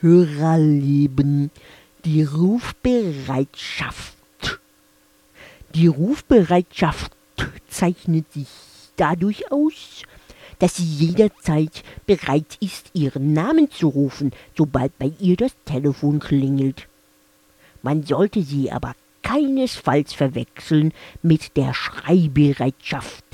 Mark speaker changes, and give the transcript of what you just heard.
Speaker 1: Hörerleben die Rufbereitschaft. Die Rufbereitschaft zeichnet sich dadurch aus, dass sie jederzeit bereit ist, ihren Namen zu rufen, sobald bei ihr das Telefon klingelt. Man sollte sie aber keinesfalls verwechseln mit der Schreibereitschaft.